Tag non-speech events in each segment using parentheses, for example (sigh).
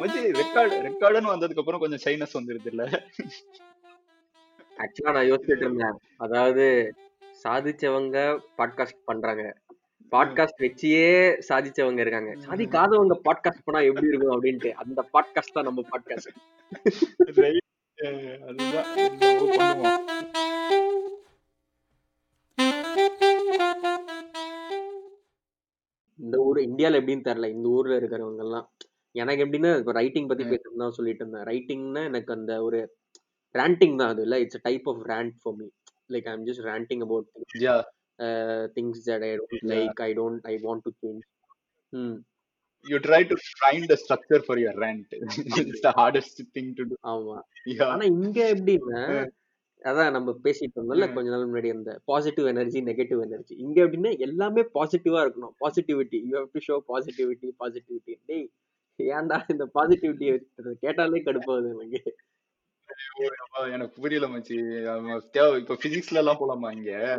மச்சி ரெக்கார்ட் ரெக்கார்டுன்னு வந்ததுக்கு அப்புறம் கொஞ்சம் சைனஸ் வந்துருது இல்ல ஆக்சுவலா நான் யோசிச்சுட்டு இருந்தேன். அதாவது சாதிச்சவங்க பாட்காஸ்ட் பண்றாங்க. பாட்காஸ்ட் வச்சியே சாதிச்சவங்க இருக்காங்க. சாதிக்காதவங்க பாட்காஸ்ட் பண்ணா எப்படி இருக்கும் அப்படின்ட்டு அந்த பாட்காஸ்ட் தான் நம்ம பாட்காஸ்ட் இந்த ஊர் இந்தியால எப்படின்னு தெரியல. இந்த ஊர்ல இருக்கிறவங்க எல்லாம் எனக்கு எப்படின்னா இப்போ ரைட்டிங் பத்தி பேசுறது தான் சொல்லிட்டு இருந்தேன். ரைட்டிங்னா எனக்கு அந்த ஒரு ரேண்டிங் தான் அது இல்ல. It's type of rant for me like I just ranting about ya things that I don't Yeah. Like I don't I want to change hmm you try to find a structure for your rant. (laughs) It's the hardest thing to do. ஆமா. Yeah. ஆனா இங்க எப்படின்னா (laughs) அதான் நம்ம பேசிட்டு இருந்தோம்ல. கொஞ்ச நாள் முன்னாடி அந்த பாசிட்டிவ் எனர்ஜி நெகட்டிவ் எனர்ஜி இங்க எப்படின்னா எல்லாமே பாசிட்டிவா இருக்கணும். Positivity you have to show positivity positivity டேய் ஏன்டா இந்த பாசிட்டிவிட்டி கேட்டாலே கடுப்பாகுது எனக்கு. எனக்கு புரியல மச்சி. தேவை. இப்ப பிசிக்ஸ்ல எல்லாம் போலாமா இங்க?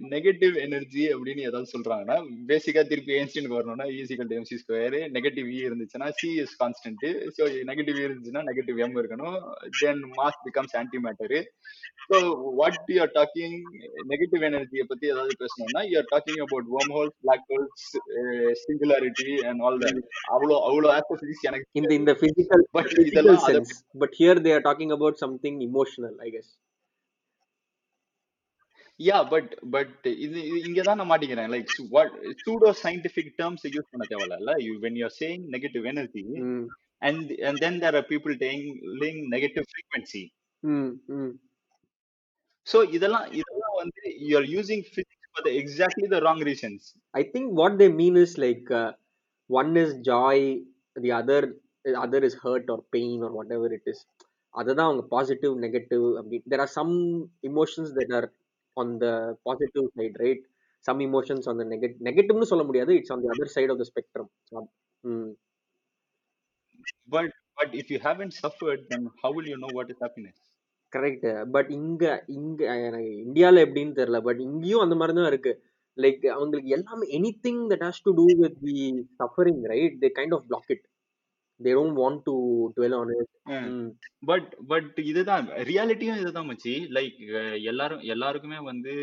நெகட்டிவ் எனர்ஜி அப்படின்னு ஏதாவது சொல்றாங்கன்னா பேசிக்கா திருப்பி ஏன்ஸ்டீனுக்கு வரணும்னா equal to M C square negative E இருந்துச்சுன்னா C is constant so negative இருந்துச்சுன்னா நெகட்டிவ் எம் இருக்கணும். Then mass becomes antimatter so what you are talking negative எனர்ஜியை பத்தி ஏதாவது பேசணும்னா you are talking about worm holes black holes singularity and all that அவ்வளோ அவ்வளோ astrophysics எனக்கு இந்த இந்த பிசிக்கல் பிசிக்கல் இதெல்லாம் but here they are talking about something emotional I guess ya but but இது இங்க தான் நான் மாட்டிக்கிறேன் like what pseudo scientific terms use பண்ண தேவையில்ல you when you saying negative energy and then there are people telling negative frequency ம் ம் so இதெல்லாம் இதெல்லாம் வந்து are using physics for the exactly the wrong reasons I think what they mean is like uh, one is joy, the other the other is hurt or pain or whatever it is. அதுதான் அவங்க positive negative அப்படி there are some emotions that are on the positive side right some emotions on the negative நெகட்டிவ்னு சொல்ல முடியாது. It's on the other side of the spectrum but but if you haven't suffered then how will you know what is happiness? Correct but இங்க இங்க எனக்கு இந்தியால எப்படின்னு தெரியல. But இங்கேயும் அந்த மாதிரி தான் இருக்கு. லைக் அவங்களுக்கு எல்லாமே anything that has to do with the suffering right they kind of block it they don't want to dwell on it but but இதுதான் ரியாலிட்டியும் இதுதான் மச்சி லைக் எல்லாரும் எல்லாருக்குமே வந்து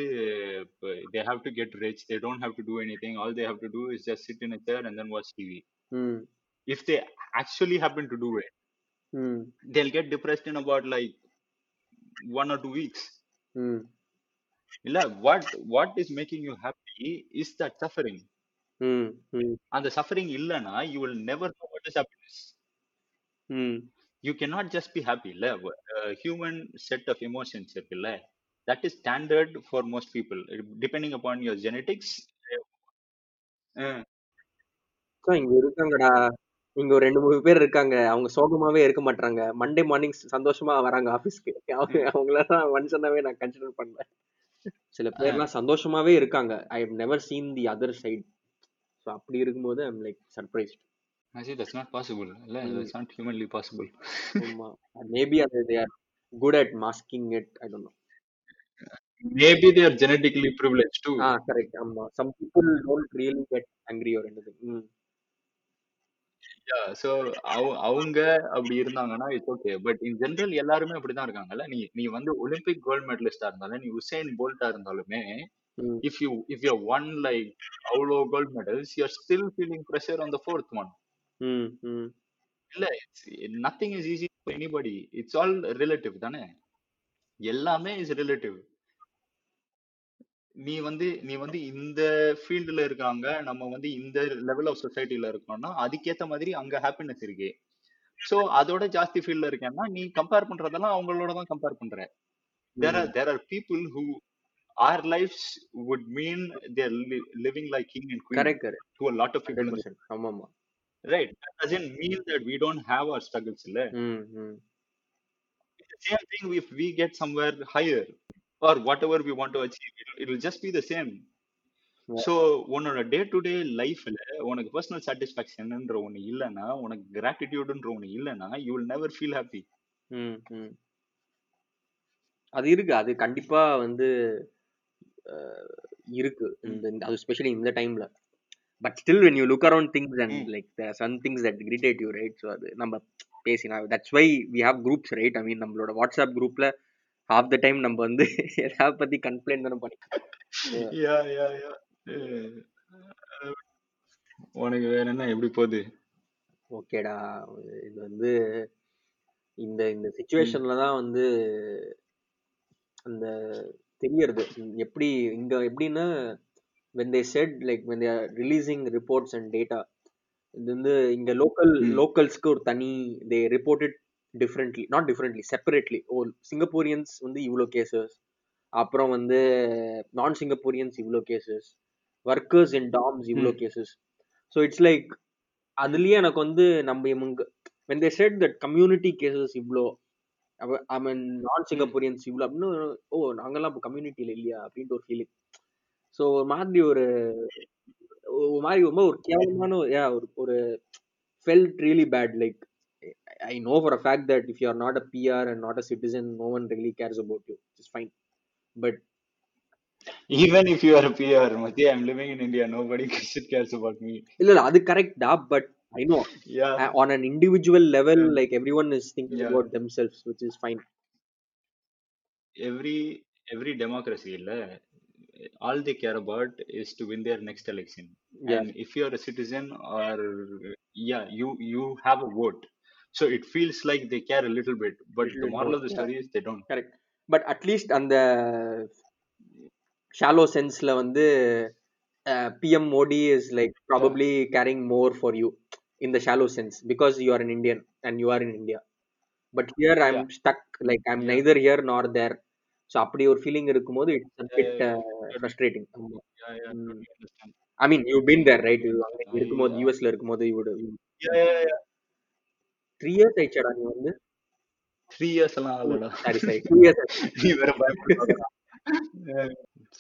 they have to get rich they don't have to do anything all they have to do is just sit in chair and then watch TV hmm if they actually happen to do it ம் they'll get depressed in about like one or two weeks ம் இல்ல what what is making you happy is that suffering ம் ம் அந்த suffering இல்லனா you will never know what is happiness ம். You cannot just be happy இல்ல? human set of emotions இருக்குல்ல? That is standard for most people. Depending upon your genetics. uh, அக்கா, இங்க இருக்காங்கடா. இங்க ஒரு ரெண்டு மூணு பேர் இருக்காங்க. அவங்க சோகமாவே இருக்க மாட்டாங்க மண்டே மார்னிங் சந்தோஷமா வராங்க ஆபீஸ்க்கு (laughs) அவங்க அவங்களெல்லாம் மனுஷனாவே நான் கன்சிடர் பண்ணல சில பேர்லாம் சந்தோஷமாவே இருக்காங்க. I have never seen the other side so அப்படி இருக்கும்போது I'm like surprised actually that's not possible. இல்ல that's not humanly possible. ஆமா. மேபி அது they are good at masking it I don't know maybe they are genetically privileged too. Ah correct ஆமா. Some people don't really get angry or anything hmm. So அவங்க அப்படி இருந்தாங்கன்னா it's okay but in general எல்லாருமே அப்படிதான் இருக்காங்கல்ல. நீ நீ வந்து ஒலிம்பிக் கோல்ட் மெடலிஸ்டா இருந்தாலும் நீ உசைன் போல்ட்டா இருந்தாலுமே if you if you won like அவ்வளோ gold medals you are still feeling pressure on the fourth one hmm hmm. இல்ல nothing is easy for anybody it's all relative தானே? எல்லாமே இஸ் ரிலேட்டிவ் நீ வந்து நீ வந்து இந்த ஃபீல்டுல இருக்காங்க நம்ம வந்து இந்த லெவல் ஆஃப் சொசைட்டில இருக்கோம்னா அதுக்கேத்த மாதிரி அங்க ஹாப்பினஸ் இருக்கு. சோ அதோட ஜாஸ்தி ஃபீல்ட்ல இருக்கேன்னா நீ கம்பேர் பண்றதெல்லாம் அவங்களோட தான் கம்பேர் பண்ற. There are there are people who are life's would mean they're living like king and queen correct correct to a lot of people. Hundred percent ஆமா ஆமா right that doesn't mean that we don't have our struggles இல்ல ம் ம் It's the same thing if we get somewhere higher or whatever we want to achieve it will just be the same Yeah. ஸோ உன்னோட day to day லைஃப்ல உனக்கு personal சாட்டிஸ்பாக்சன்ன்ற ஒண்ணு இல்லைன்னா உனக்கு கிராட்டிடியூடுன்ற ஒண்ணு இல்லைன்னா you will never feel happy அது இருக்கு அது கண்டிப்பா வந்து இருக்கு இந்த- அது ஸ்பெஷலி இந்த டைம்ல but still when you look around things and. Like there some things that irritate you right so அது நம்ம பேசினா that's why we have groups right I mean நம்மளோட வாட்ஸ்அப் குரூப்ல ஹாஃப் த டைம் நம்ம வந்து (laughs) எதாவது பத்தி கம்ப்ளைண்ட் தானே பண்ணி உனக்கு வேற என்ன? எப்படி போகுது? ஓகேடா. இது வந்து இந்த இந்த சுச்சுவேஷன்ல தான் வந்து அந்த தெரியறது. எப்படி இங்க எப்படின்னா when they said like when they are releasing reports and data இது வந்து இங்க லோக்கல் ம். லோக்கல்ஸ்க்கு ஒரு தனி they reported differently not differently separately oh Singaporeans வந்து இவ்வளோ கேசஸ் அப்புறம் வந்து நான் சிங்கப்பூரியன்ஸ் இவ்வளோ கேசஸ் ஒர்க்கர்ஸ் இன் டாம்ஸ் இவ்வளோ. கேசஸ் ஸோ இட்ஸ் லைக் அதுலயே எனக்கு வந்து நம்ம இவங்க when they said that community cases இவ்வளோ ஐ மீன் நான் சிங்கப்பூரியன்ஸ் இவ்வளோ அப்படின்னு ஓ நாங்கெல்லாம் இப்போ கம்யூனிட்டியில் இல்லையா அப்படின்ட்டு ஒரு ஃபீலிங் ஸோ ஒரு மாதிரி ஒரு ஒரு மாதிரி ரொம்ப ஒரு கேவலமான yeah, ஒரு ஒரு felt really bad like I know for a fact that if you are not a PR and not a citizen no one really cares about you it's fine but even if you are a PR Mati, I'm living in India nobody cares about me இல்ல இல்ல அது correct டா but I know yeah uh, on an individual level like everyone is thinking Yeah. about themselves which is fine every every democracy இல்ல all they care about is to win their next election yeah and if you're a citizen or yeah you you have a vote so it feels like they care a little bit but Little the bit moral more, of the yeah. story is they don't correct but at least அந்த shallow சென்ஸ்ல வந்து PM Modi is like probably caring more for you in the shallow sense because you are in Indian and you are in India but here I am stuck like I am Yeah. Neither here nor there So அப்படி ஒரு feeling இருக்கும்போது it's Yeah, bit yeah, yeah. Frustrating yeah yeah. totally understand. I mean you been there right அங்க I- இருக்கும்போது யூஎஸ்ல இருக்கும்போது இவோட yeah yeah yeah. Three years ஆயிடுச்சாடா நீ வந்து? த்ரீ இயர்ஸ் எல்லாம் ஆகலடா. Sorry sorry. டூ இயர்ஸ் நீ வேற பயப்படுறா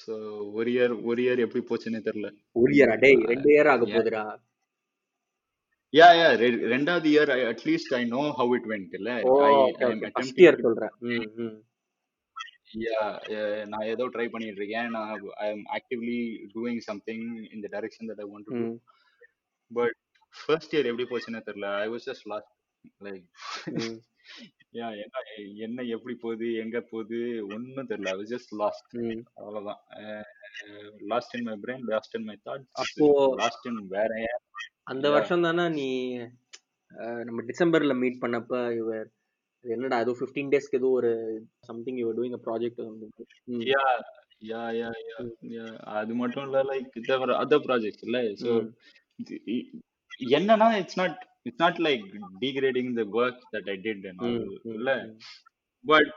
சோ ஒரு இயர் ஒரு இயர் எப்படி போச்சுன்னே தெரியல. ஒரு இயரா டேய் ரெண்டு இயர் ஆக Yeah. போகுதுடா. யா யா ரெண்டாவது year at least I know how it went இல்ல? ஓ I okay I am okay first attempting year சொல்றேன். Hmm hmm. நான் ஏதோ ட்ரை பண்ணிட்டு இருக்கேன் நான் I am actively doing something in the direction that I want to do hmm. But first year எப்படி போச்சுன்னே தெரியல I was just lost like hmm. (laughs) Ya என்ன என்ன எப்படி போகுது எங்க போகுது ஒன்னும் தெரியல I was just lost hmm. அவ்வளவுதான். Lost in my brain lost in my thoughts அப்போ லாஸ்ட் இன் வேற அந்த. வருஷம் தானே நீ அஹ், நம்ம டிசம்பர்ல மீட் பண்ணப்ப இவர் என்னடா ஏதோ 15 டேஸ்க்கு ஏதோ ஒரு something your doing a project ya ya ya ya ya அது மட்டும் இல்ல லைக் தேர் அதர் ப்ராஜெக்ட்ஸ் இல்ல. ம். என்னன்னா it's not it's not like degrading the work that I did இல்ல. But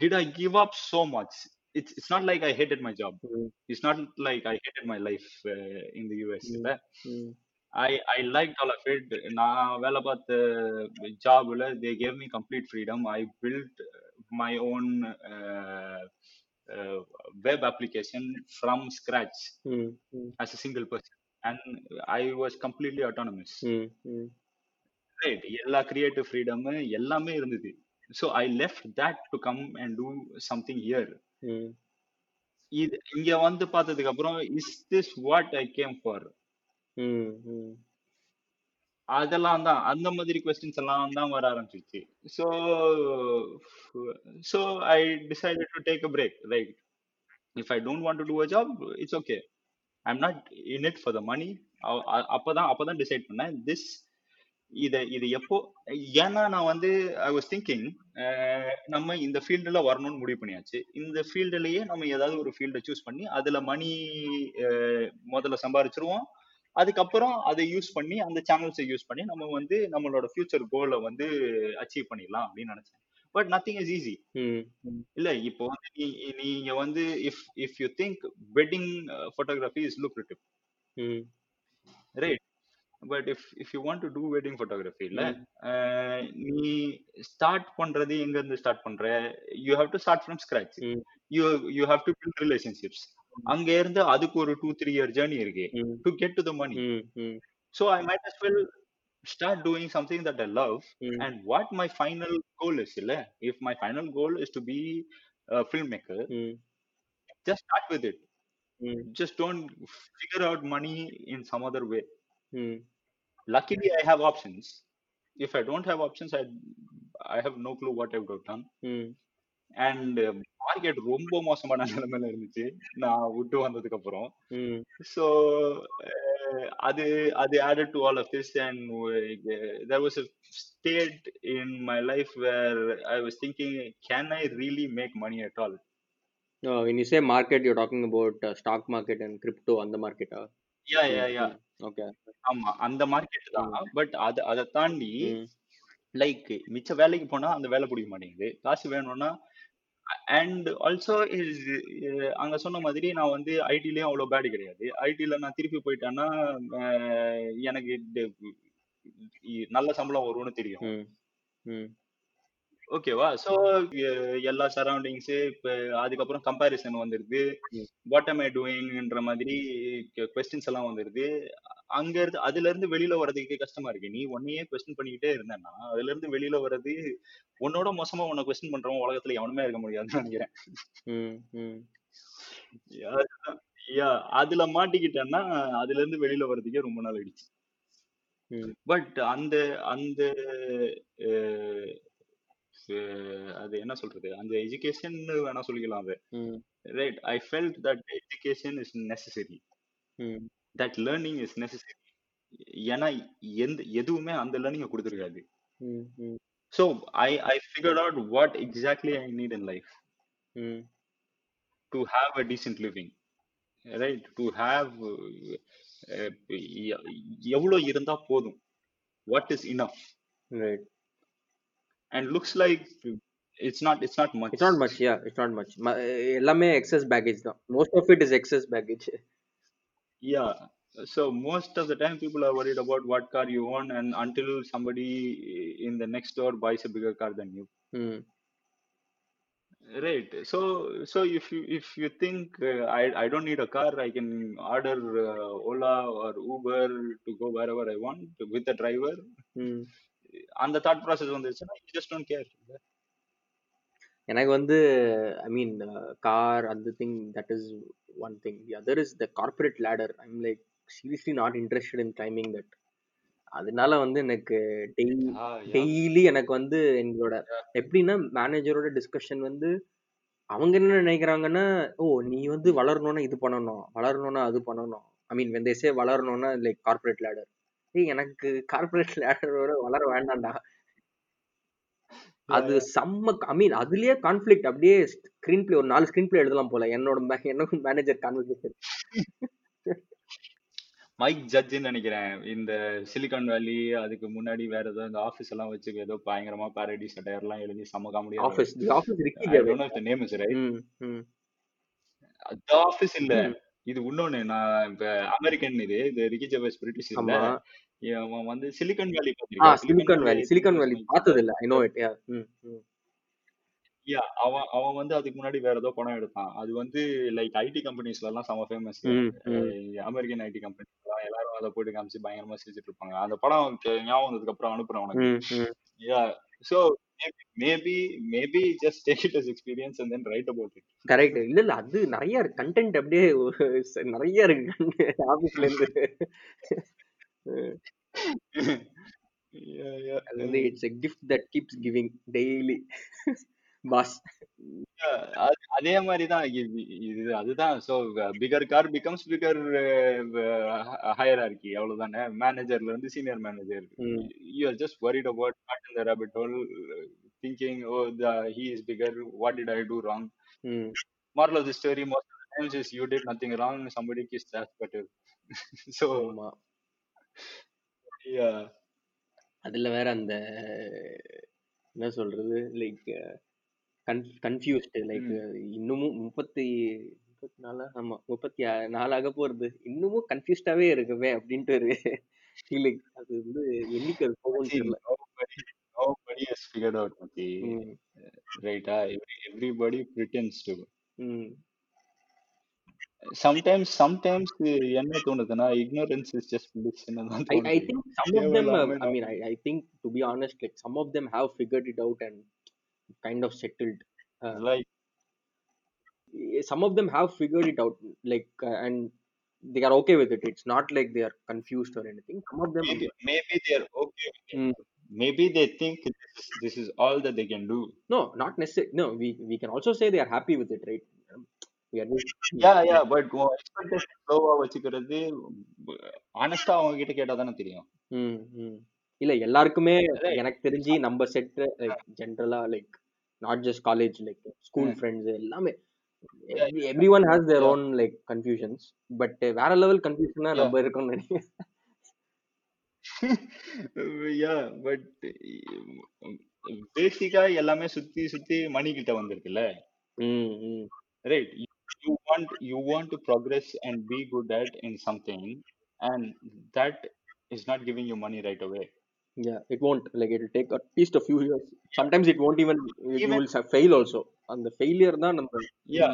did I give up so much it's it's not like I hated my. Job it's not like I hated my life in the US இல்ல. I I like all of it நான் வேலை பார்த்த ஜாப்ல they gave me complete freedom I built my own web application from scratch single person. And i was completely autonomous. ம் hmm right. எல்லா creative freedom எல்லாமே இருந்தது. So i left that to come and do something here. ம் இது இங்க வந்து பார்த்ததுக்கு அப்புறம் is this what I came for hmm hmm. அதெல்லாம் தான் அந்த மாதிரி கொஸ்டின்ஸ் எல்லாம் தான் வர ஆரம்பிச்சிச்சு so so I decided to take a break right if I don't want to do a job it's okay I am not in it for the money அப்பதான் அப்பதான் டிசைட் பண்ணேன். திஸ் இத இது எப்போ ஏன்னா நான் வந்து ஐ வாஸ் திங்கிங் நம்ம இந்த ஃபீல்டுல வரணும்னு முடிவு பண்ணியாச்சு. இந்த ஃபீல்டுலயே நம்ம ஏதாவது ஒரு ஃபீல்டை சூஸ் பண்ணி அதுல மணி முதல்ல சம்பாரிச்சிருவோம். அதுக்கப்புறம் அதை யூஸ் பண்ணி அந்த சேனல்ஸை யூஸ் பண்ணி நம்ம வந்து நம்மளோட ஃபியூச்சர் கோலை வந்து அச்சீவ் பண்ணிடலாம் அப்படின்னு நினைச்சேன். பட் நத்திங் இஸ் ஈஸி இல்ல இப்போ வந்து நீ- நீங்க வந்து if if you think wedding photography is lucrative right but if if you want to do wedding photography இல்ல நீ ஸ்டார்ட் பண்றது எங்க இருந்து ஸ்டார்ட் பண்ற? You have to start from scratch you you have to build relationships அங்க இருந்து அதுக்கு ஒரு டூ த்ரீ இயர் ஜேர்னி இருக்கு mm to get to the money mm mm so I might as well start doing something that I love ம் and what my final goal is illa if my final goal is to be a filmmaker ம் just start with it mm, just don't figure out money in some other way mm, luckily i have options if i don't have options i i have no clue what i would have done mm, and market ரொம்ப மோசமான நிலைமையில இருந்துச்சு. நான் விட்டு வந்ததுக்கு அப்புறம் mm, so அது அது added to all of this and there was a state in my life where I was thinking can I really make money at all Uh, when you say market, you're talking about uh, stock market and crypto on the market. Uh, ya mm, ya ya mm, okay. ஆமா அந்த market தான். Mm, but அத அதை தாண்டி mm, like மிச்ச வேலைக்கு போனா அந்த வேலை பிடிக்க மாட்டேங்குது. காசு வேணும்னா அண்ட் ஆல்சோ இஸ் அங்க சொன்ன மாதிரி நான் வந்து ஐடிலயும் அவ்வளவு பேடு கிடையாது. ஐடில நான் திருப்பி போயிட்டேன்னா எனக்கு இது- நல்ல சம்பளம் வரும்னு தெரியும். mm, ஓகேவா ஸோ எல்லா சரௌண்டிங்ஸ் இப்போ அதுக்கப்புறம் கம்பேரிசன் வந்துடுது mm, வாட் am ஐ டூயிங்ன்ற மாதிரி கொஸ்டின்ஸ் எல்லாம் வந்துடுது அங்க இருந்து அதுல இருந்து வெளியில வர்றதுக்கு கஷ்டமா இருக்கு. நீ ஒன்னையே கொஸ்டின் பண்ணிக்கிட்டே இருந்தேன்னா அதுல இருந்து வெளியில வர்றது உன்னோட மோசமா உன்னை கொஸ்டின் பண்றவன் உலகத்துல எவனுமே இருக்க முடியாதுன்னு நினைக்கிறேன். யா அதுல மாட்டிக்கிட்டேன்னா அதுல இருந்து வெளியில வர்றதுக்கே ரொம்ப நாள் ஆயிடுச்சு. பட் அந்த அந்த அது என்ன சொல்றது? அந்த எஜுகேஷன் வேணா சொல்லிக்கலாம் அது. Right I felt that education is necessary that learning is necessary ஏன்னா எந்த எதுவுமே அந்த லேர்னிங்கை கொடுத்துருக்காது. So I I figured out what exactly I need in life to have a decent living right to have எவ்வளோ இருந்தா போதும். What is enough right. And looks like it's not it's not It's much not much, yeah. It's not much. Ma- எல்லாமே excess baggage தான். Most of it is excess baggage. Yeah. So most of the time people are worried about what car you own and until somebody in the next door buys a bigger car than you. Mm, Right. So so if you if you think uh, I I don't need a car, I can order uh, Ola or Uber to go wherever I want with a driver. mm. அந்த thought process வந்துருச்சுன்னா you just don't care. எனக்கு வந்து I mean car அந்த thing that is one thing the other is the corporate ladder I'm like seriously not interested in climbing that அதனால வந்து எனக்கு daily Ah. Daily எனக்கு வந்து எங்களோட எப்படின்னா மேனேஜரோட டிஸ்கஷன் வந்து அவங்க என்ன நினைக்கிறாங்கன்னா ஓ நீ வந்து வளரணும்னா இது பண்ணணும் வளரணும்னா அது பண்ணணும். ஐ மீன் வெந்தேசே வளரணும்னா லைக் கார்பரேட் லேடர் ஏய் எனக்கு கார்பரேட் லேடரோட வளர வேண்டாம்டா. அது. செம்ம ஐ மீன் அதுலயே கான்ஃபிளிக்ட் அப்படியே ஸ்கிரீன் பிளே ஒரு நாலு ஸ்கிரீன் பிளே எழுதலாம் போல. என்னோட எனக்கும் மேனேஜர் கான்வர்சேஷன் மைக் ஜட்ஜ்னு நினைக்கிறேன். இந்த சிலிகான் வேலி அதுக்கு முன்னாடி வேற ஏதோ இந்த ஆபீஸ் எல்லாம் வச்சு ஏதோ பயங்கரமா பாரடி சட்டையர் எல்லாம் எழுதி செம்ம காமெடியா office the office Ricky the name is right அந்த ஆபீஸ் இல்ல. இது இன்னொன்னு நான் இப்ப அமெரிக்கன் இது இது ரிக்கி ஜெர்வைஸ் பிரிட்டிஷ் இல்ல ஆமா. அவன் வந்து சிலிகான் வேலி ஆ பார்த்திருக்கியா சிலிகான் சிலிகான் வேலி வேலி வேலி பார்த்தது இல்ல ஐ நோ இட் யா ம் அவன் அவன் வந்து அதுக்கு முன்னாடி வேற ஏதோ படம் எடுத்தான். அது வந்து லைக் ஐடி கம்பெனிஸ்ல எல்லாம் செம ஃபேமஸ் ம் ம். அமெரிக்கன் ஐடி கம்பெனி எல்லாரும் அதை போட்டு காமிச்சு பயங்கரமா சிரிச்சிட்டு இருப்பாங்க. அந்த படம் எனக்கு ஞாபகம் வந்ததுக்கு அப்புறம் அனுப்புறேன் உனக்கு. ம் ம். Ya so maybe maybe just take it as experience and then write about it correct இல்ல இல்ல அது நிறைய இருக்கு. கண்டென்ட் அப்படியே நிறைய இருக்கு. ஆபீஸ்ல இருந்து. ம். (laughs) yeah yeah. அது வந்து it's a gift that keeps giving daily boss. அது- அதே மாதிரி தான் இது அதுதான். So bigger car becomes bigger hierarchy அவ்வளவுதானே? மேனேஜர்ல இருந்து senior manager you are just worried about not in the rabbit hole thinking oh the he is bigger what did I do wrong hmm. Moral of the story most of the times is you did nothing wrong. Somebody kissed ass better (laughs) so ஆமா. yeah. அதுல வேற அந்த என்ன சொல்றது? Like confused like mm. இன்னமும் முப்பத்தி முப்பத்தி நாலா ஆமா முப்பத்தி நாலாக போறது இன்னமும் கன்ஃபியூஸ்டாவே இருக்குமே அப்படின்ட்டு ஒரு ஃபீலிங் அது வந்து என்னைக்கு அது see தெரியல nobody has figured out. ம் right ah, every, everybody pretends to ம் sometimes sometimes என்ன தோணுதுன்னா ignorance is just bliss ன்னு தான் I, I தோணுது think some of them, uh, தேவையில்லாம I mean, I, I think to be honest, like some of kind of settled. Uh, like some of them have figured it out like uh, and they are okay with it it's not like they are confused or anything some of them maybe maybe they're okay with it. Mm. maybe they think this is, all that they can do no not necessarily no we we can also say they are happy with it right Um, we are just ya ya but expectation லோவா வச்சுக்கிறது ஆனஸ்டா அவங்க கிட்ட கேட்டா தானே தெரியும். இல்ல எல்லாருக்குமே. எனக்கு தெரிஞ்சு நம்ம செட் லைக் ஜென்ரலா like not just college like school. Friends எல்லாமே everyone has their. Own like confusions but வேற லெவல் கன்ஃபியூஷனா. நம்ம இருக்கோம்னு நினைக்கிறேன் யா பட் பேசிக்கா எல்லாமே சுத்தி சுத்தி மணி கிட்ட வந்திருக்குல்ல. Right you want you want to progress and be good at in something and that is not giving you money right away Yeah, it won't like it will take at least a few years. Sometimes it won't even you Even- will sa- fail also. And the failure தான் நம்ம ya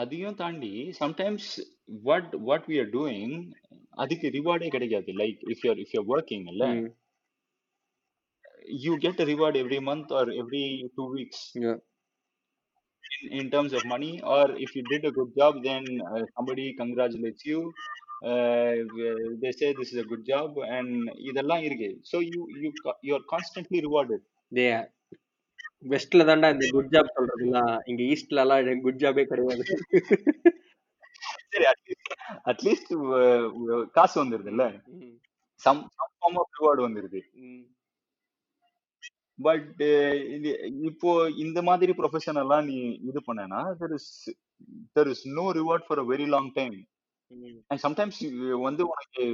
அதையும் தாண்டி sometimes what what we are doing அதுக்கு ரிவார்டே கிடைக்காது like if your if your working இல்ல ம், you get a reward every month or every two weeks yeah. in, in terms of money or if you did a good job then uh, somebody congratulates you uh, they say this is a good job and இதெல்லாம் இருக்கு. So you you co- you are constantly rewarded. They வெஸ்ட்ல தான்டா இந்த good job சொல்றதுலாம் இங்க ஈஸ்ட்ல எல்லாம் good ஜாபே கிடையாது. சரி at least at least காசு வந்துருது இல்ல some some form of reward வந்துருது. பட் இது இப்போ இந்த மாதிரி ப்ரொஃபஷன் எல்லாம் நீ இது பண்ணனா there is there is no reward for a very long time hmm, and sometimes வந்து உனக்கு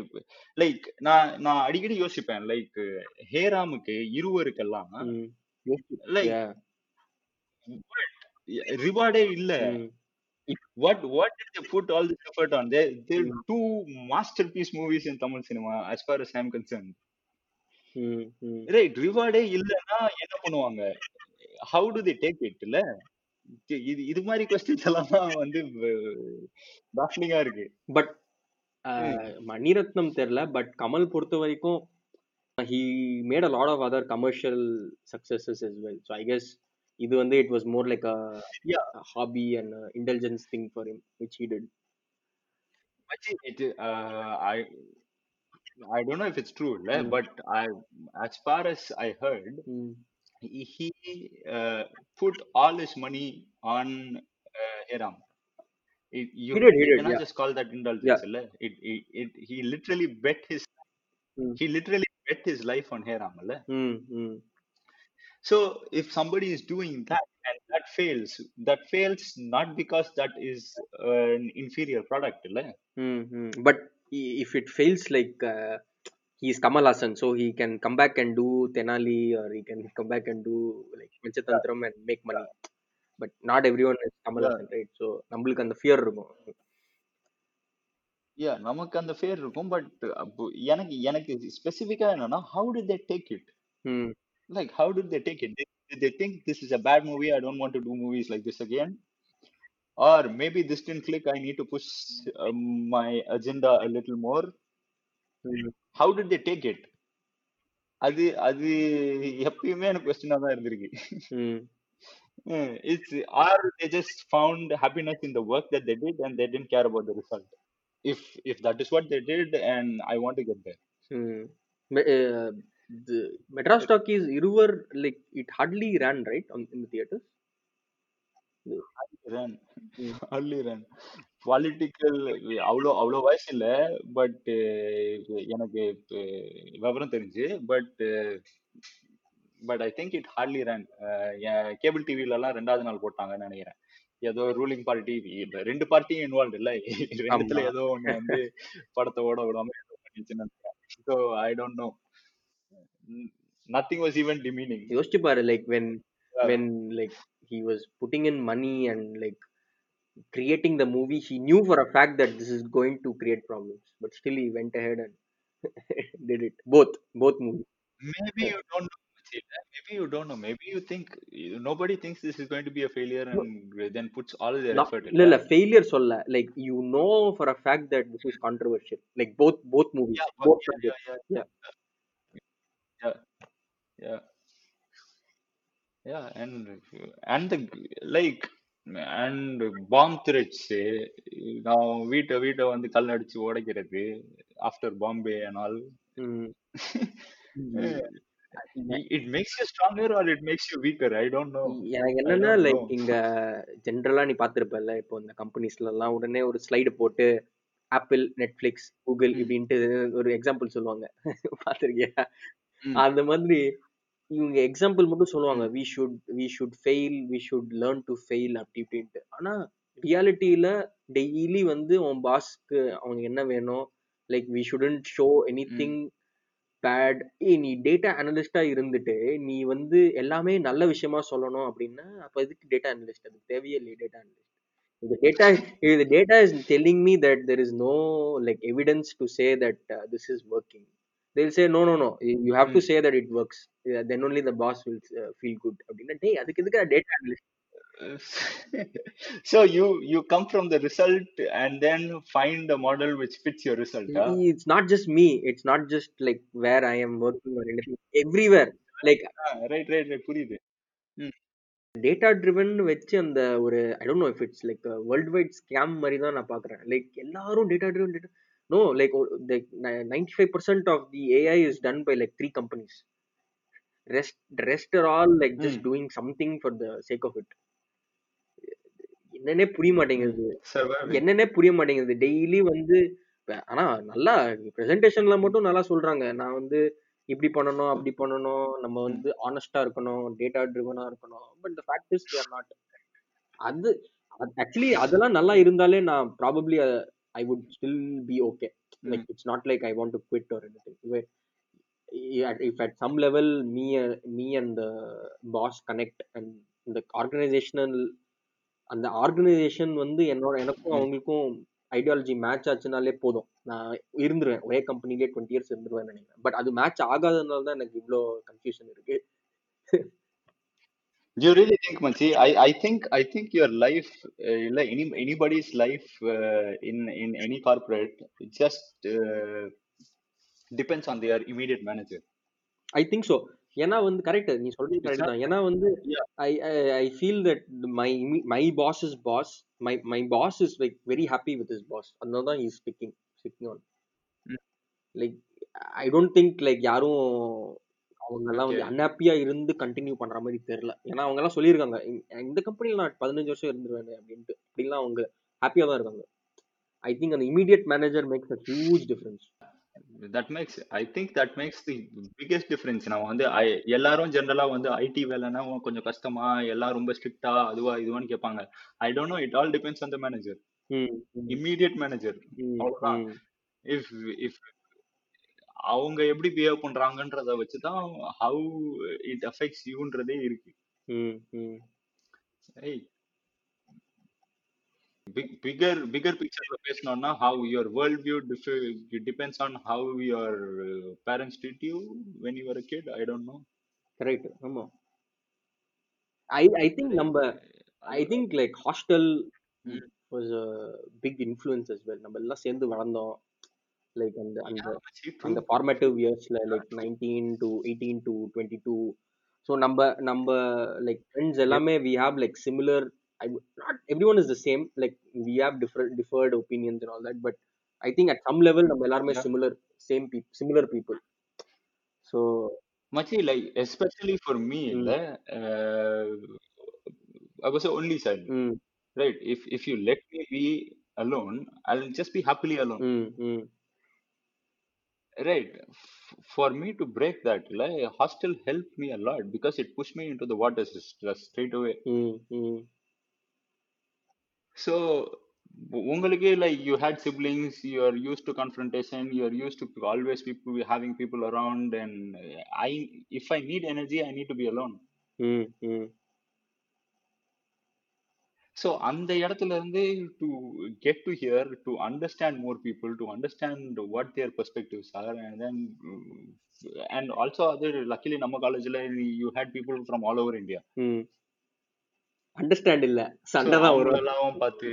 லைக் நான் நான் அடிக்கடி யோசிப்பேன் லைக் ஹேராமுக்கு இருவருக்கெல்லாம் ம். லைக். ரிவார்டே இல்ல ம், what what did they put all this effort on they they Mm. two masterpiece movies in tamil cinema as far as i'm concerned ம், ம். ரைட் ரிவார்டே இல்லைன்னா என்ன பண்ணுவாங்க how do they take it இல்ல இது இது மாதிரி கொஸ்டின்ஸ் எல்லாம் வந்து பாஃப்லிங்கா இருக்கு பட் மணிரத்னம் தெரியல பட் கமல் பொறுத்த வரைக்கும் he made a lot of other commercial successes as well so I guess இது வந்து it was more like a. Hobby and intelligence thing for him which he did Actually, it uh, I I don't know if it's true, இல்ல, Mm. but I as far as I heard, Mm. he uh, put all his money on uh, Hiram. It, you, he did, he did, cannot yeah. just call that indulgence. Yeah. It, it, it, he literally bet his mm. he literally bet his life on Hiram. Mm, So if somebody is doing that and that fails, that fails not because that is uh, an inferior product. Mm-hmm. But if it fails like uh, he's Kamal Hassan, so he can come back and do Tenali or he can come back and do like Panchantantram and make money. But not everyone is Kamal Yeah. Hassan, right? So நம்மளுக்கு அந்த fear இருக்கும் யா நமக்கு அந்த fair இருக்கும் but எனக்கு எனக்கு ஸ்பெசிஃபிக்கா என்னன்னா how did they take it ம் like how did they take it did, did they think this is a bad movie i don't want to do movies like this again or maybe this didn't click i need to push um, my how did they take it அது அது எப்பயுமே எனக்கு கொஸ்டினா தான் இருந்திருக்கு ம் it's or they just found happiness in the work that they did and they didn't care about the result if if that is what they did and i want to get there ம் Me- uh, the Madras Talkies இருவர் like it hardly ran right on in the theaters run Mm. early run political அவ்வளோ அவ்வளோ வயசு இல்ல but எனக்கு விவரம் தெரிஞ்சு but but I think it hardly run cable டிவில எல்லாம் ரெண்டாவது நாள் போட்டாங்கன்னு நினைக்கிறேன். ஏதோ ரூலிங் பார்ட்டி ரெண்டு பார்ட்டியும் இன்வால்வ் இல்ல. ரெண்டுத்துல. ஏதோ ஒண்ணு வந்து படத்தை ஓட விடாம so I don't know nothing was even demeaning யோசிச்சு பாரு like when Yeah. when like he was putting in money and like creating the movie, he knew for a fact that this is going to create problems, but still he went ahead and (laughs) did it. Both, both movies. Maybe you don't know. Maybe you don't know. Maybe you think nobody thinks this is going to be a failure and then puts all their no, effort. No, no, failure. Solla. Like you know for a fact that this is controversial. Like both, both movies. Yeah, both, yeah, yeah, yeah, yeah, yeah, and and the like and bomb threats நான் வீட்டை வீட்டை வந்து கல் அடிச்சு உடைக்கிறது after Bombay and all. ம். (laughs) it makes you stronger or it makes you weaker? I don't know. எனக்கு என்னன்னா லைக் இங்க ஜென்ரலா நீ பாத்திருப்பல இப்போ இந்த கம்பெனிஸ்ல எல்லாம் உடனே ஒரு ஸ்லைடு போட்டு ஆப்பிள் நெட்ஃபிளிக்ஸ் கூகுள் இப்படின்ட்டு ஒரு எக்ஸாம்பிள் சொல்லுவாங்க. (laughs) பாத்திருக்கியா அந்த மாதிரி இவங்க எக்ஸாம்பிள் மட்டும் சொல்லுவாங்க. ம், we should we should fail we should learn to fail அப்படி இப்படின்ட்டு. ஆனா ரியாலிட்டியில டெய்லி வந்து உன் பாஸ்க்கு அவங்க என்ன வேணும்? Like we shouldn't show any hmm, thing bad ஏ நீ டேட்டா அனலிஸ்டா இருந்துட்டு நீ வந்து எல்லாமே நல்ல விஷயமா சொல்லணும் அப்படின்னா அப்ப எதுக்கு டேட்டா அனலிஸ்ட் அதுக்கு தேவையே data analyst if the data is telling me that there is no like evidence to say that uh, this is working. They'll say no no no you have to say that it works Yeah, then only the boss will uh, feel good அப்படின்னா டேய் அதுக்கு எதுக்கு data analyst so you you come from the result and then find the model which fits your result huh? it's not just me it's not just like where i am working or anything everywhere like Ah, right right right புரியுது data driven வச்சு அந்த ஒரு I don't know if it's like world wide scam மாதிரி தான் நான் பாக்குறேன் like எல்லாரும் data driven data no like ninety five percent of the AI is done by like three companies rest rest are all like just hmm, doing something for the sake of it என்னன்னே புரிய. மாட்டேங்குது. Surviving என்னன்னே புரிய மாட்டேங்குது. Daily வந்து ஆனா நல்லா பிரசன்டேஷன்ல மட்டும் நல்லா சொல்றாங்க. நான் வந்து இப்படி பண்ணணும் அப்படி பண்ணணும். நம்ம ம், வந்து ஆனஸ்டா இருக்கணும் டேட்டா ட்ரிவனா இருக்கணும் but the fact is not அது ஆக்சுவலி அதெல்லாம் நல்லா இருந்தாலே நான் probably I would still be okay hmm, like it's not like I want to quit or any if at some level me uh, me and the boss connect and the organizational அந்த organisation வந்து என்னோட எனக்கும் ம். அவங்களுக்கும் ideology match ஆச்சுனாலே போதும். நான் இருந்துருவேன். ஒரே கம்பெனிலே twenty years இருந்துருவேன் நினைக்கிறேன். பட் அது மேட்ச் ஆகாததுனால தான் எனக்கு இவ்வளோ கன்ஃபியூஷன் இருக்கு. You really think, Mansi? I, I think I think your life, uh, like any anybody's life uh, in in any corporate, it just uh, depends on their immediate manager. I think so ஏன்னா வந்து correct நீ சொல்றது correct. தான் ஏன்னா வந்து. I I feel that my my boss is boss my my boss is like very happy with his boss அதனால தான் is speaking speaking on Mm. Like I don't think like யாரும் அவங்க எல்லாம் வந்து. அன்ஹாப்பியா இருந்து கண்டினியூ பண்ற மாதிரி தெரியல. ஏன்னா அவங்க எல்லாம் சொல்லியிருக்காங்க "இந்த- இந்த கம்பெனில நான் பதினஞ்சு வருஷம் இருந்துருவேன் அப்படின்ட்டு. அப்படிலாம் அவங்க ஹாப்பியா தான் இருக்காங்க. ஐ திங்க் அந்த immediate manager makes a huge difference That makes I think that makes the biggest difference. நான் வந்து I எல்லாரும் ஜென்ரலா வந்து ஐடி வேலைன்னா கொஞ்சம் கஷ்டமா எல்லாம் ரொம்ப ஸ்ட்ரிக்டா அதுவா இதுவான்னு கேட்பாங்க. I don't know it all depends on the manager hmm hmm. Immediate manager ம் அவ்வளவுதான். ம். இஃப் இஃப் அவங்க எப்படி பிஹேவ் பண்றாங்கன்றத வச்சு தான் ஹவு இட் அஃபெக்ட்ஸ் யூன்றதே இருக்கு. ம் ம். ஏய் பிகர் பிகர் பிக்சர்ல பேசணும்னா how your world view depends on how your parents treat you when you are kid I don't know correct ஆமா. ஐ ஐ திங்க் நம்ம I think like hostel was big influence well நம்ம எல்லாம் சேர்ந்து வளர்ந்தோம். Like அந்த அந்த அந்த formative இயர்ஸ்ல like nineteen to eighteen to twenty two so நம்ம நம்ம லைக் ஃப்ரெண்ட்ஸ் எல்லாமே we have like similar I not every one is the same like we have differ different opinions and all that but I think at some level நம்ம எல்லாருமே Yeah. Similar same peep similar people so மச்சி like especially for me இல்ல I was only child hmm right if if you let me be alone I will just be happily alone hmm hmm Right. F- For me to break that, like, hostel helped me a lot because it pushed me into the water s- straight away. ம் ம் So, u- உங்களுக்கு like you had siblings, you are used to confrontation, you are used to always people having people around, and uh, I, if I need energy, I need to be alone. ம் ம் So, அந்த இடத்துல இருந்து to get to here, to understand more people, to understand what their perspectives are, and then, mm, and also other, luckily நம்ம காலேஜ்ல you had people from all over India. Hmm understand இல்ல சண்டை தான் வரும் அவங்களெல்லாம் பார்த்து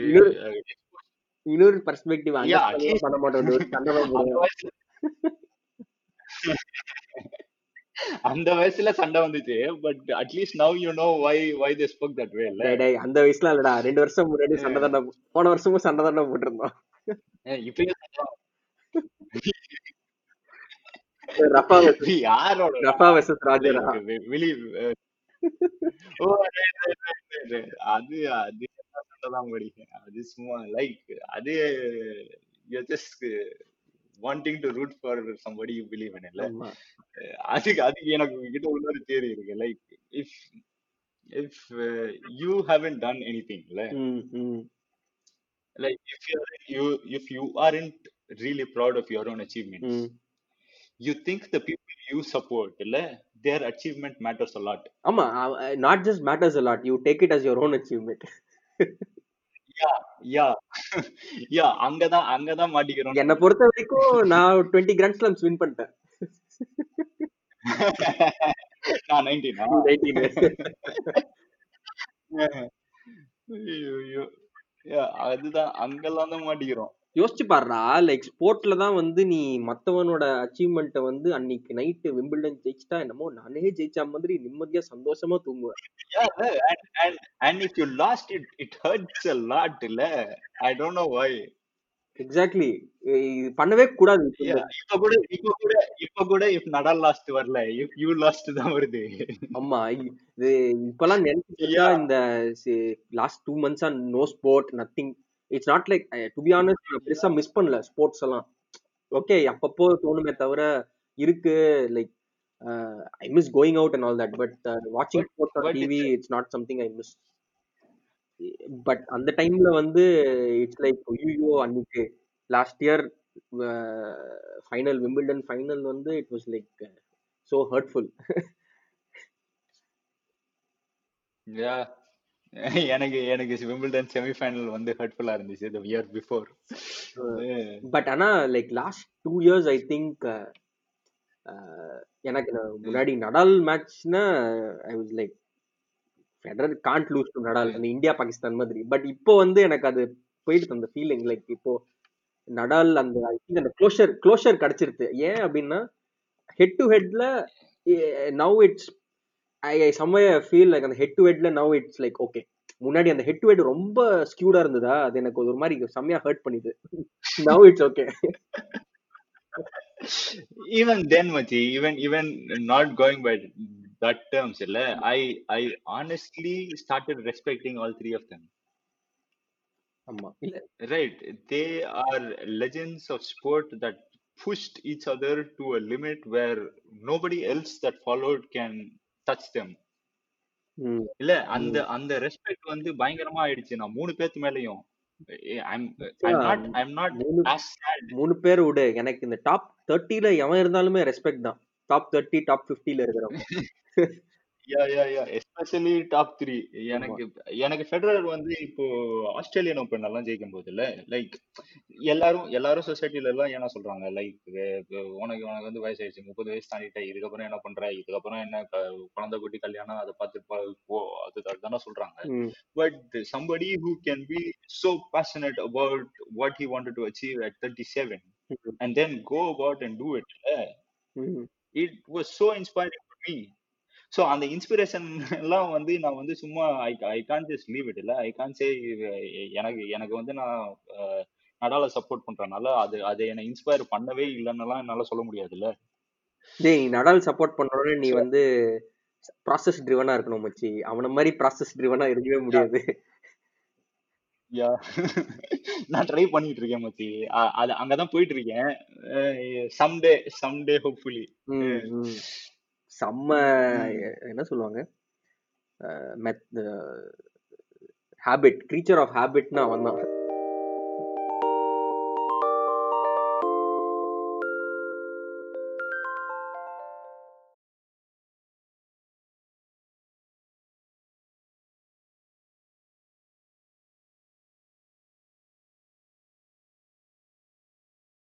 இன்னொரு uh, பெர்ஸ்பெக்டிவ் அண்டர்ஸ்டாண்ட் பண்ண மாட்டோம் அந்த வயசுல சண்டை வந்துச்சு but at least now you know why why they spoke that way இல்ல? டேய் அந்த வயசுல இல்லடா. ரெண்டு வருஷம் முன்னாடி சண்டை தானே போன வருஷமும் சண்டை தானே போட்டிருந்தோம். இப்பயும் சண்டை ரஃபா இது யாரோட ரஃபா? வெர்சஸ் ராஜரா வெளி ஓ. அது அது சண்டைதான் படி. அது சும்மா லைக் அது just wanting to root for somebody you believe in இல்ல அதுக்கு அதுக்கு எனக்கு உங்ககிட்ட இன்னொரு தேரி இருக்கு like if if you haven't done anything இல்ல if you you if you aren't really proud of your own achievements ம் you think the people you support இல்ல their achievement matters a lot ஆமா not just matters a lot you take it as your own achievement (laughs) அங்கதான் அங்கதான் மாட்டிக்கிறோம். என்னை பொறுத்த வரைக்கும் நான் twenty grand slams win பண்ணிட்டேன். (laughs) நான் நைன்டீனா 19 ஐயோ ஐயோ Yeah, அதுதான் அங்கெல்லாம் தான் மாட்டிக்கிறோம். யோசிச்சு பாருடா லைக் ஸ்போர்ட்ல தான் வந்து நீ மத்தவனோட அச்சீவ்மெண்ட்டை வந்து அன்னைக்கு நைட்டு விம்பிள்டன் ஜெயிச்சிட்டா என்னமோ நானே ஜெயிச்ச மாதிரி நிம்மதியா சந்தோஷமா தூங்குவேன். Yeah, and, and and if you lost it, it hurts a lot, இல்ல? I don't know why. Exactly பண்ணவே கூடாது இப்ப கூட இப்ப கூட இப்ப கூட if நடல் லாஸ்ட் வரல if you lost தான் வருது. ஆமா இது இப்பெல்லாம் நினைச்சு. இந்த last two மந்த்ஸா no sport nothing it's not like to be honest பெருசா மிஸ் பண்ணல ஸ்போர்ட்ஸ் எல்லாம். ஓகே அப்பப்போ தோணுமே தவிர இருக்கு like I miss going out and all that but வாட்சிங் But sports on TV it's it's not something I miss but அந்த டைம்ல வந்து இட்ஸ் லைக் ஐயோ அன்னைக்கு last year final Wimbledon final வந்து it was like so hurtful yeah. எனக்கு எனக்கு Wimbledon semifinal வந்து ஹர்ட்ஃபுல்லா இருந்துச்சு the year before. பட் ஆனா like last two years I think எனக்கு முன்னாடி Nadal மேட்ச்னா I was like Federer can't lose to Nadal அந்த இந்தியா பாகிஸ்தான் மாதிரி. பட் இப்போ வந்து எனக்கு அது போயிடுது அந்த ஃபீலிங் லைக் இப்போ நடால் அந்த ஐ திங்க் அந்த க்ளோஷர் க்ளோஷர் கிடைச்சிருது ஏன் அப்படின்னா head to ஹெட்ல now it's I I someway feel like அந்த ஹெட் டு ஹெட்ல நவ் இட்ஸ் லைக் ஓகே முன்னாடி அந்த ஹெட் டு ஹெட் ரொம்ப ஸ்கியூடா இருந்ததா அது எனக்கு ஒரு மாதிரி செம்மையா hurt பண்ணிது now it's okay even then machi even even not going by that terms இல்ல i i honestly started respecting all three of them ஆமா இல்ல right they are legends of sport that pushed each other to a limit where nobody else that followed can touch them. ம். இல்ல அந்த அந்த respect வந்து பயங்கரமா ஆயிடுச்சு. நான் மூணு பேத்து மேலயும். மூணு பேர் விடு. எனக்கு இந்த டாப் தேர்ட்டில எவன் இருந்தாலுமே ரெஸ்பெக்ட் தான். டாப் தேர்ட்டி டாப் பிப்டில இருக்கிறவங்க yeah yeah yeah especially top three ஆமா. எனக்கு எனக்கு ஃபெடரர் வந்து இப்போ ஆஸ்திரேலியன் ஓப்பன் எல்லாம் ஜெயிக்கும் போது இல்ல லைக் எல்லாரும் எல்லாரும் சொசைட்டில எல்லாம் என்ன சொல்றாங்க? லைக் உனக்கு உனக்கு வந்து வயசாயிடுச்சு முப்பது வயசு தாண்டிட்ட இதுக்கப்புறம் என்ன பண்ற? இதுக்கப்புறம் என்ன க- குழந்தை குட்டி கல்யாணம் அதை பார்த்து பா- போ அது அதுதானே சொல்றாங்க. ம். But somebody who can be so passionate about what he wanted to achieve at 37 ம், and then go about and do it eh, ம். It was so inspiring for me. So அந்த இன்ஸ்பிரேஷன் (laughs) எல்லாம் வந்து நான் வந்து சும்மா I I can just leave it இல்ல. I can say எனக்கு எனக்கு வந்து நான் நடால சப்போர்ட் பண்றதுனால அது அது என்னை இன்ஸ்பயர் பண்ணவே இல்லைன்னுலாம் என்னால சொல்ல முடியாதுல்ல டேய் நடால் சப்போர்ட் பண்றோன்னு நீ வந்து ப்ராசஸ் ட்ரிவனா இருக்கணும் மச்சி. அவன மாதிரி ப்ராசஸ் ட்ரிவனா இருக்கவே முடியாது. யா (laughs) நான் ட்ரை பண்ணிட்டு இருக்கேன் மச்சி. அது அங்கதான் போயிட்டு இருக்கேன். சம்டே சம்டே ஹோப்ஃபுல்லி செம்ம என்ன சொல்லுவாங்க? ஹேபிட் க்ரீச்சர் ஆஃப் ஹேபிட்னா அவன் தான்.